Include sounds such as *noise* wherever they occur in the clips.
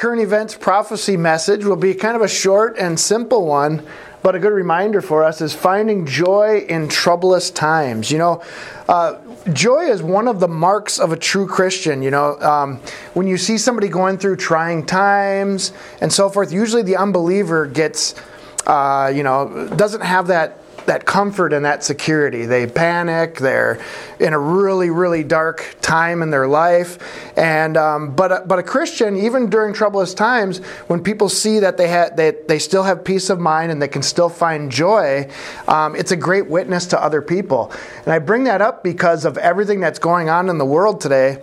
current events prophecy message will be kind of a short and simple one, but a good reminder for us is finding joy in troublous times. You know, uh, joy is one of the marks of a true Christian. You know, um, when you see somebody going through trying times and so forth, usually the unbeliever gets, uh, you know, doesn't have that that comfort and that security. They panic. They're in a really, really dark time in their life. And um, but but a Christian, even during troublous times, when people see that they have they, they still have peace of mind and they can still find joy, um, it's a great witness to other people. And I bring that up because of everything that's going on in the world today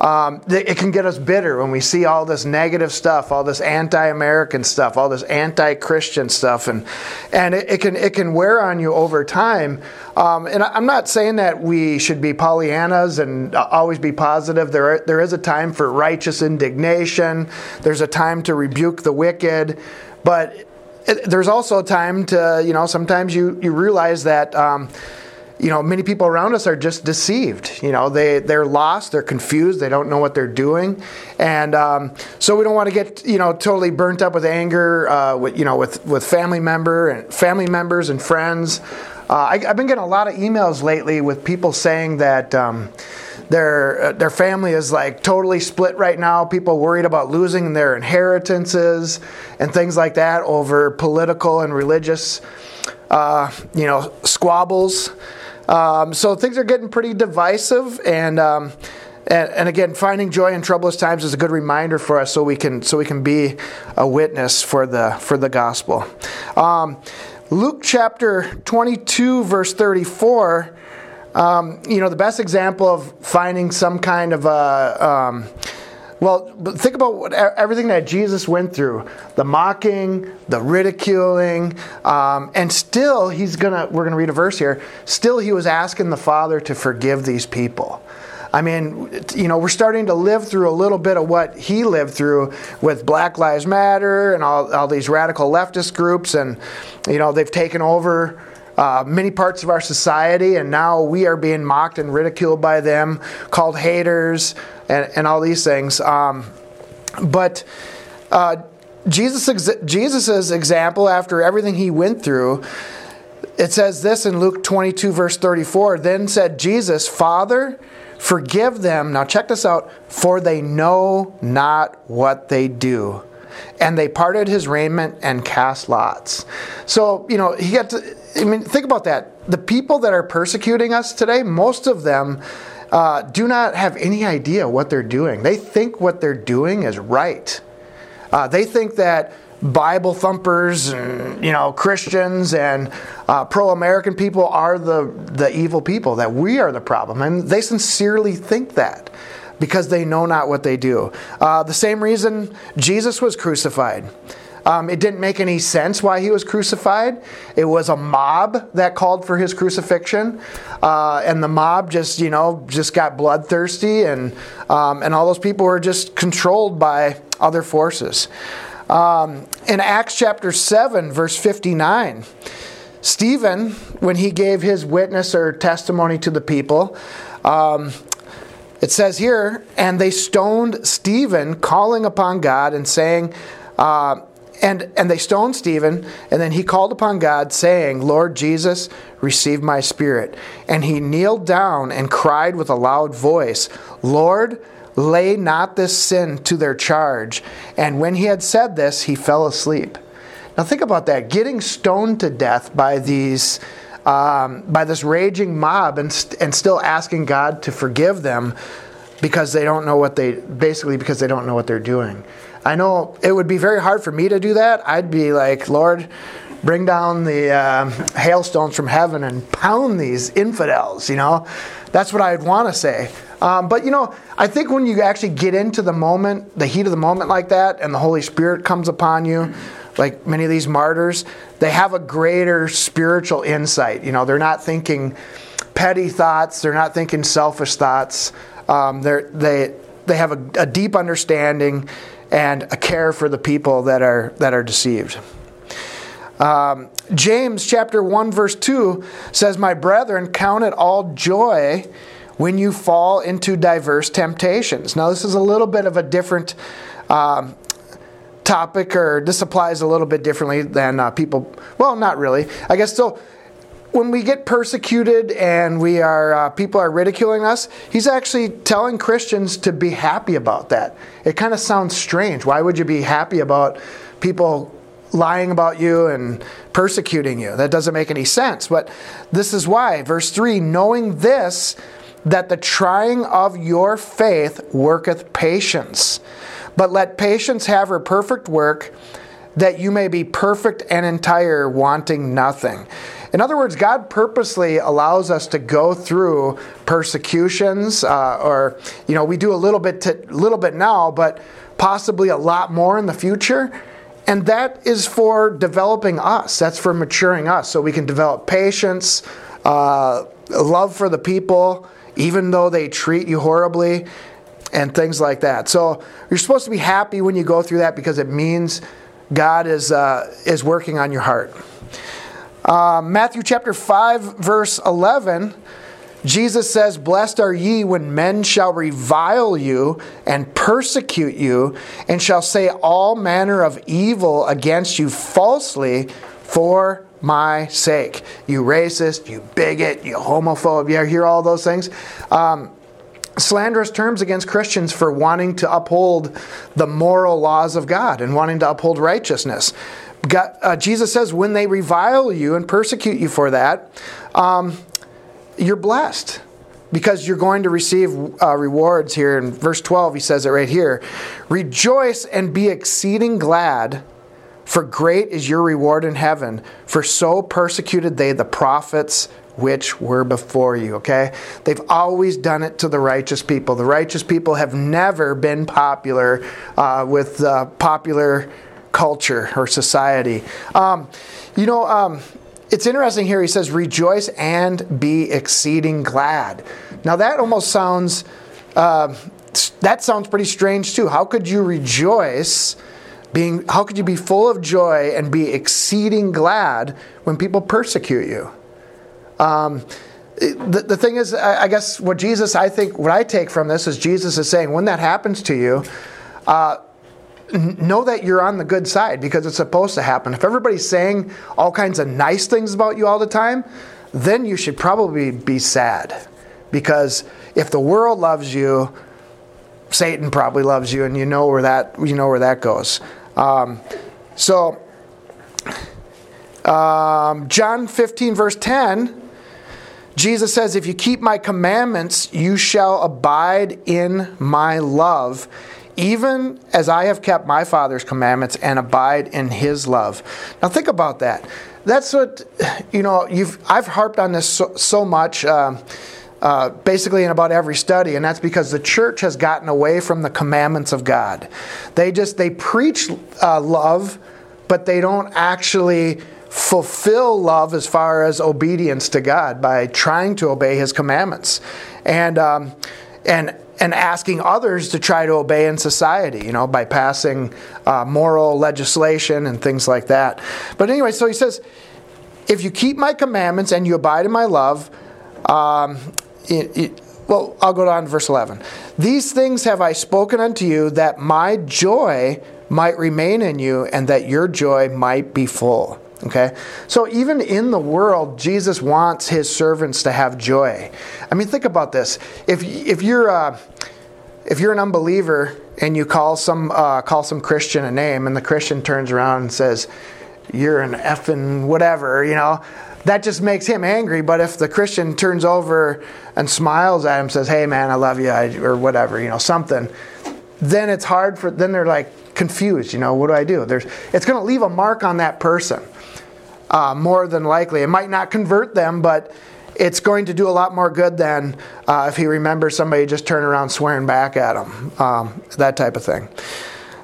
um, it can get us bitter when we see all this negative stuff, all this anti-American stuff, all this anti-Christian stuff, and and it, it can it can wear on you over time. Um, and I'm not saying that we should be Pollyannas and always be positive. There are, there is a time for righteous indignation. There's a time to rebuke the wicked, but it, there's also a time to you know sometimes you you realize that. Um, you know, many people around us are just deceived. You know, they they're lost, they're confused, they don't know what they're doing, and um, so we don't want to get you know totally burnt up with anger, uh, with you know with with family member and family members and friends. Uh, I, have been getting a lot of emails lately with people saying that. Um, their uh, their family is like totally split right now. People worried about losing their inheritances and things like that over political and religious, uh, you know, squabbles. Um, so things are getting pretty divisive, and, um, and, and again, finding joy in troublous times is a good reminder for us, so we can so we can be a witness for the for the gospel. Um, Luke chapter twenty two, verse thirty four. Um, you know, the best example of finding some kind of a um, well, think about what, everything that Jesus went through the mocking, the ridiculing, um, and still he's gonna, we're gonna read a verse here, still he was asking the Father to forgive these people. I mean, you know, we're starting to live through a little bit of what he lived through with Black Lives Matter and all, all these radical leftist groups, and, you know, they've taken over. Uh, many parts of our society, and now we are being mocked and ridiculed by them, called haters, and, and all these things. Um, but uh, Jesus' Jesus's example, after everything he went through, it says this in Luke 22, verse 34 Then said Jesus, Father, forgive them. Now check this out, for they know not what they do. And they parted his raiment and cast lots. So, you know, he got to, I mean, think about that. The people that are persecuting us today, most of them uh, do not have any idea what they're doing. They think what they're doing is right. Uh, they think that Bible thumpers and you know Christians and uh, pro-American people are the the evil people. That we are the problem, and they sincerely think that because they know not what they do. Uh, the same reason Jesus was crucified. Um, it didn't make any sense why he was crucified. It was a mob that called for his crucifixion, uh, and the mob just, you know, just got bloodthirsty, and um, and all those people were just controlled by other forces. Um, in Acts chapter seven, verse fifty-nine, Stephen, when he gave his witness or testimony to the people. Um, it says here, and they stoned Stephen, calling upon God and saying, uh, and, and they stoned Stephen, and then he called upon God, saying, Lord Jesus, receive my spirit. And he kneeled down and cried with a loud voice, Lord, lay not this sin to their charge. And when he had said this, he fell asleep. Now think about that getting stoned to death by these. Um, by this raging mob and, st- and still asking God to forgive them because they don't know what they basically because they don't know what they're doing. I know it would be very hard for me to do that. I'd be like, Lord, bring down the uh, hailstones from heaven and pound these infidels, you know? That's what I'd want to say. Um, but, you know, I think when you actually get into the moment, the heat of the moment like that, and the Holy Spirit comes upon you, like many of these martyrs, they have a greater spiritual insight. You know, they're not thinking petty thoughts, they're not thinking selfish thoughts. Um, they they have a, a deep understanding and a care for the people that are that are deceived. Um, James chapter 1 verse 2 says, My brethren, count it all joy when you fall into diverse temptations. Now, this is a little bit of a different um, topic, or this applies a little bit differently than uh, people. Well, not really. I guess still when we get persecuted and we are uh, people are ridiculing us, he's actually telling Christians to be happy about that. It kind of sounds strange. Why would you be happy about people lying about you and persecuting you? That doesn't make any sense. But this is why, verse 3, knowing this that the trying of your faith worketh patience. But let patience have her perfect work, that you may be perfect and entire, wanting nothing. In other words, God purposely allows us to go through persecutions, uh, or you know, we do a little bit, to, little bit now, but possibly a lot more in the future. And that is for developing us. That's for maturing us, so we can develop patience, uh, love for the people, even though they treat you horribly, and things like that. So you're supposed to be happy when you go through that because it means God is uh, is working on your heart. Uh, Matthew chapter 5, verse 11, Jesus says, Blessed are ye when men shall revile you and persecute you, and shall say all manner of evil against you falsely for my sake. You racist, you bigot, you homophobe, you hear all those things? Um, slanderous terms against Christians for wanting to uphold the moral laws of God and wanting to uphold righteousness. God, uh, Jesus says, when they revile you and persecute you for that, um, you're blessed because you're going to receive uh, rewards here. In verse 12, he says it right here Rejoice and be exceeding glad, for great is your reward in heaven, for so persecuted they the prophets which were before you. Okay? They've always done it to the righteous people. The righteous people have never been popular uh, with uh, popular culture or society. Um, you know, um, it's interesting here. He says, "Rejoice and be exceeding glad." Now that almost sounds uh, that sounds pretty strange too. How could you rejoice? Being, how could you be full of joy and be exceeding glad when people persecute you? Um, the, the thing is, I, I, guess what Jesus, I think, what I take from this is Jesus is saying, when that happens to you, uh, know that you're on the good side because it's supposed to happen. If everybody's saying all kinds of nice things about you all the time, then you should probably be sad. Because if the world loves you, Satan probably loves you, and you know where that you know where that goes. Um, so, um, John 15 verse 10, Jesus says, "If you keep my commandments, you shall abide in my love." even as I have kept my Father's commandments and abide in his love. Now, think about that. That's what, you know, you've, I've harped on this so, so much. Uh, uh, basically in about every study and that's because the church has gotten away from the commandments of god they just they preach uh, love but they don't actually fulfill love as far as obedience to god by trying to obey his commandments and um, and and asking others to try to obey in society, you know, by passing uh, moral legislation and things like that. But anyway, so he says, if you keep my commandments and you abide in my love, um, well, I'll go down to verse 11. These things have I spoken unto you that my joy might remain in you and that your joy might be full. Okay? So even in the world, Jesus wants his servants to have joy. I mean, think about this. If, if, you're, uh, if you're an unbeliever and you call some, uh, call some Christian a name and the Christian turns around and says, You're an effing whatever, you know, that just makes him angry. But if the Christian turns over and smiles at him, says, Hey man, I love you, or whatever, you know, something, then it's hard for, then they're like confused, you know, what do I do? There's, it's going to leave a mark on that person uh, more than likely. It might not convert them, but it's going to do a lot more good than uh, if he remembers somebody just turn around swearing back at him, um, that type of thing.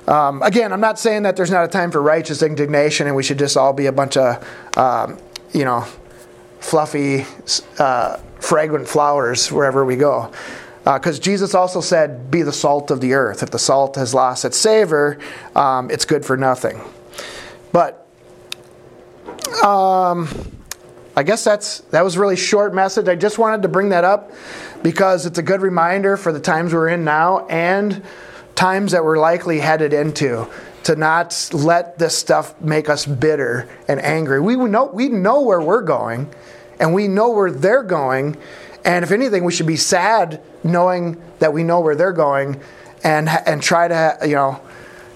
Um, again, I'm not saying that there's not a time for righteous indignation and we should just all be a bunch of, um, you know, fluffy, uh, fragrant flowers wherever we go. Because uh, Jesus also said, Be the salt of the earth. If the salt has lost its savor, um, it's good for nothing. But um, I guess that's that was really short message. I just wanted to bring that up because it's a good reminder for the times we're in now and times that we're likely headed into to not let this stuff make us bitter and angry. We know we know where we're going, and we know where they're going, and if anything, we should be sad knowing that we know where they're going, and and try to you know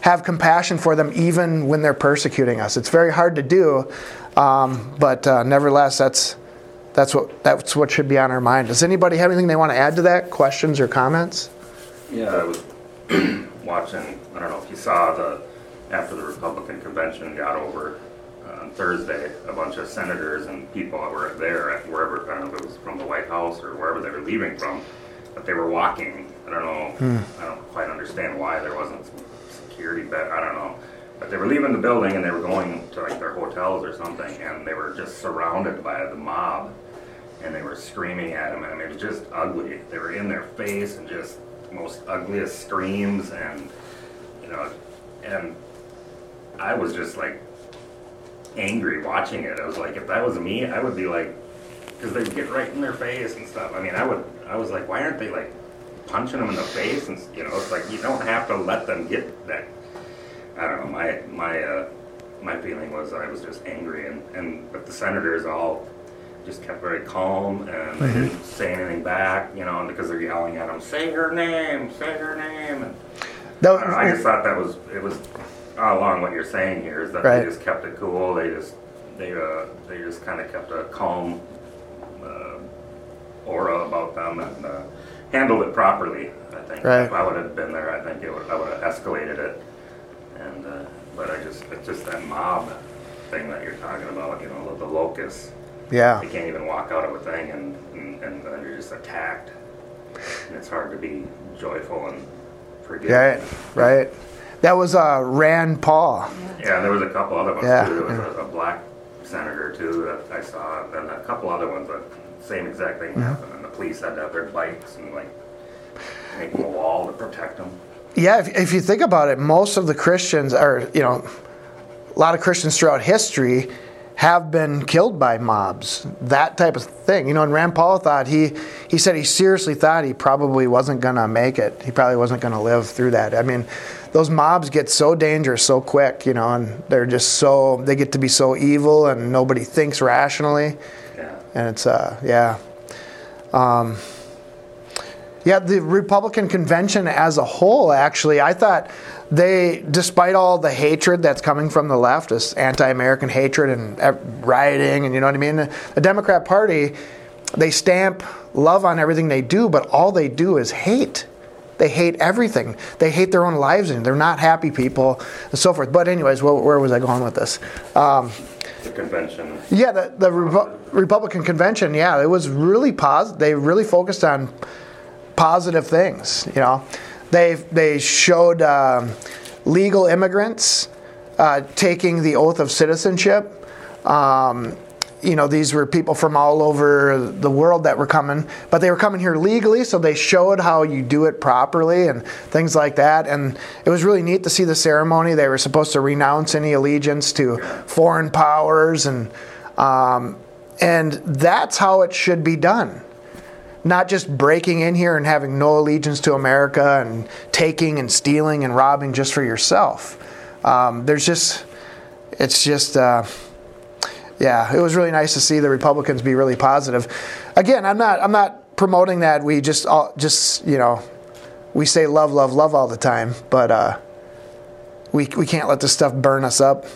have compassion for them even when they're persecuting us. It's very hard to do, um, but uh, nevertheless, that's that's what that's what should be on our mind. Does anybody have anything they want to add to that? Questions or comments? Yeah, I was *clears throat* watching. I don't know if you saw the after the Republican convention got over uh, on Thursday, a bunch of senators and people that were there at wherever I don't know if it was from the White House or wherever they were leaving from, but they were walking. I don't know. Hmm. I don't quite understand why there wasn't some security. But I don't know. But they were leaving the building and they were going to like their hotels or something, and they were just surrounded by the mob, and they were screaming at them, and it was just ugly. They were in their face and just most ugliest screams, and you know, and I was just like angry watching it. I was like, if that was me, I would be like, because they'd get right in their face and stuff. I mean, I would, I was like, why aren't they like punching them in the face? And you know, it's like you don't have to let them get that. I don't know. My my uh, my feeling was I was just angry, and and but the senators all just kept very calm and they didn't say anything back, you know, because they're yelling at them, say her name, say her name, and That- I, don't know, I just thought that was it was along what you're saying here is that Right. they just kept it cool. They just they uh, they just kind of kept a calm uh, aura about them and uh, handled it properly. I think Right. if I would have been there, I think it would I would have escalated it. And uh, but I just it's just that mob thing that you're talking about. You know, the, the locusts. yeah. They can't even walk out of a thing, and and, and then you're just attacked. And it's hard to be joyful and forgive. Right, right. That was uh, Rand Paul. Yeah, there was a couple other ones Yeah, too. There was yeah. a, a black senator too that I saw, and a couple other ones that same exact thing Mm-hmm. happened. And the police had to have their bikes and like make them a wall to protect them. Yeah, if, if you think about it, most of the Christians, or you know, a lot of Christians throughout history have been killed by mobs. That type of thing. You know, and Rand Paul thought he he said he seriously thought he probably wasn't gonna make it. He probably wasn't gonna live through that. I mean, those mobs get so dangerous so quick, you know, and they're just so they get to be so evil and nobody thinks rationally. Yeah. and it's uh yeah um yeah the republican convention as a whole actually i thought they despite all the hatred that's coming from the left this anti-american hatred and rioting and you know what i mean the democrat party they stamp love on everything they do but all they do is hate they hate everything they hate their own lives and they're not happy people and so forth but anyways where, where was i going with this um, The convention. yeah, the, the Repu- Republican convention, yeah, it was really positive. They really focused on positive things. You know, they they showed um, legal immigrants uh, taking the oath of citizenship. Um, you know, these were people from all over the world that were coming, but they were coming here legally, so they showed how you do it properly and things like that. And it was really neat to see the ceremony. They were supposed to renounce any allegiance to foreign powers, and um, and that's how it should be done not just breaking in here and having no allegiance to America and taking and stealing and robbing just for yourself. Um, there's just, it's just, uh, yeah, it was really nice to see the Republicans be really positive. Again, I'm not, I'm not promoting that we just, all, just you know, we say love, love, love all the time, but uh, we we can't let this stuff burn us up,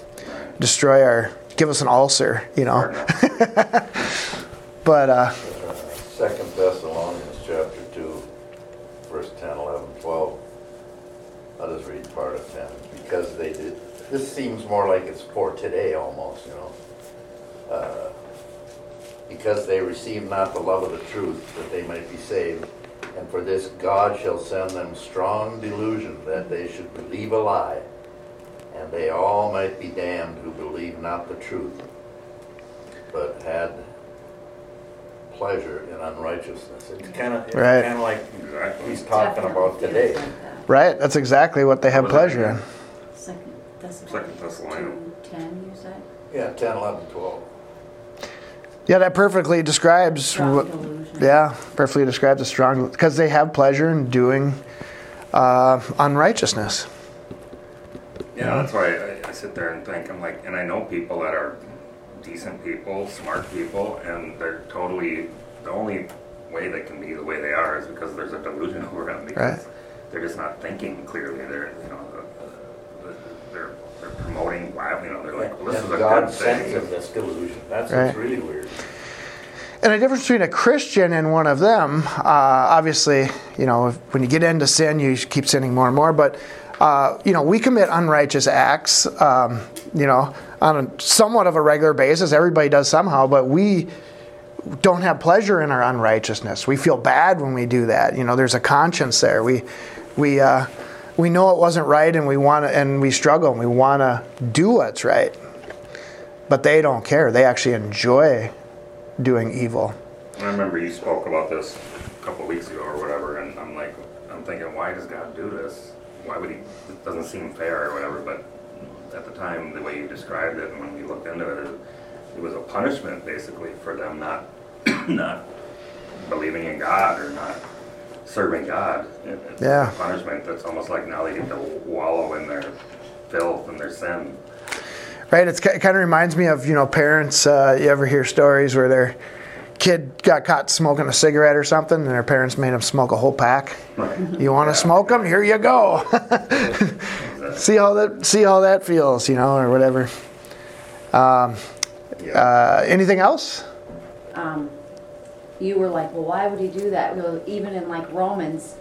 destroy our, give us an ulcer, you know. *laughs* but uh, Second Thessalonians chapter two, verse 10, 11, 12. I'll just read part of 10, because they did, this seems more like it's for today almost, you know. Uh, Because they receive not the love of the truth, that they might be saved. And for this God shall send them strong delusion, that they should believe a lie, and they all might be damned who believe not the truth, but had pleasure in unrighteousness. It's kind of, Right. kind of like he's talking about today. right, that's exactly what they have What was that pleasure in. again? Second Second Thessalonians Thessalonians. two, ten, you said? Yeah, 10, 11, 12. Yeah, that perfectly describes Strong what. delusion. Yeah, perfectly describes a strong because they have pleasure in doing uh, unrighteousness. Yeah, that's why I, I sit there and think, I'm like, and I know people that are decent people, smart people, and they're totally, the only way they can be the way they are is because there's a delusion over them because Right. they're just not thinking clearly. They're, you know, the- the- they're, they're promoting wild, you know, they're like, well, this is a God good sends thing. them this delusion. That's Right. what's really weird. And the difference between a Christian and one of them, uh, obviously, you know, if, when you get into sin, you keep sinning more and more. But uh, you know, we commit unrighteous acts, um, you know, on a somewhat of a regular basis. Everybody does somehow, but we don't have pleasure in our unrighteousness. We feel bad when we do that. You know, there's a conscience there. We we uh, we know it wasn't right, and we want to, and we struggle, and we want to do what's right. But they don't care. They actually enjoy doing evil. I remember you spoke about this a couple of weeks ago or whatever, and I'm like, I'm thinking, why does God do this? Why would He? It doesn't seem fair or whatever. But at the time, the way you described it, and when we looked into it, it was a punishment basically for them not *clears throat* not believing in God or not serving God. It's Yeah. a punishment that's almost like now they get to wallow in their filth and their sin. Right. It's, it kind of reminds me of you know parents. Uh, you ever hear stories where their kid got caught smoking a cigarette or something, and their parents made them smoke a whole pack. You want to smoke them? Here you go. *laughs* see how that see how that feels, you know, or whatever. Um, uh, anything else? um, you were like, well, why would he do that? Well, even in like Romans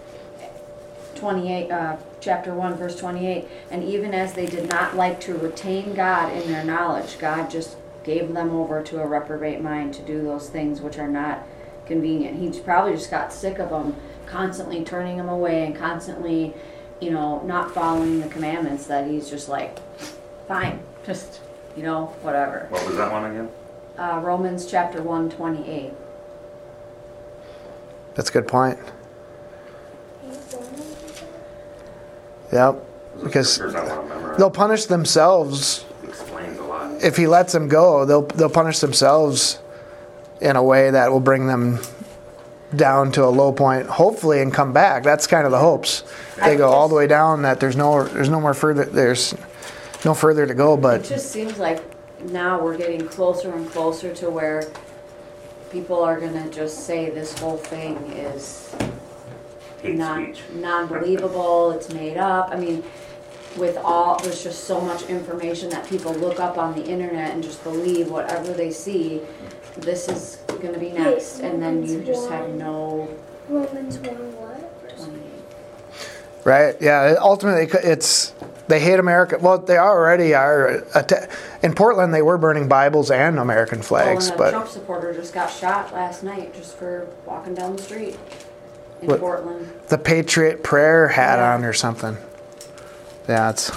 28, uh, chapter 1, verse 28, and even as they did not like to retain God in their knowledge, God just gave them over to a reprobate mind to do those things which are not convenient. He probably just got sick of them constantly turning them away and constantly, you know, not following the commandments that he's just like, fine, just, you know, whatever. What was that one again? Uh, Romans chapter 1, 28. That's a good point. Yep. Because Scriptures I want to memorize. they'll punish themselves explains a lot. if he lets them go. They'll they'll punish themselves in a way that will bring them down to a low point, hopefully, and come back. That's kind of the hopes. They go all the way down. That there's no there's no more further there's no further to go. But it just seems like now we're getting closer and closer to where people are gonna just say this whole thing is Hate non, speech. non-believable, it's made up. I mean, with all, there's just so much information that people look up on the internet and just believe whatever they see. This is gonna be next, and then you just have no. Romans 1 what? 28. right, yeah. Ultimately, it's they hate America. Well, they already are. atta- In Portland, they were burning Bibles and American flags, Oh, and a but Trump supporter just got shot last night just for walking down the street in What- Portland. the Patriot prayer hat Yeah. on or something. Yeah, it's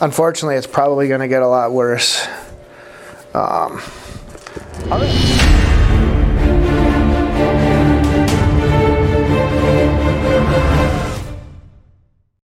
unfortunately it's probably going to get a lot worse. Um.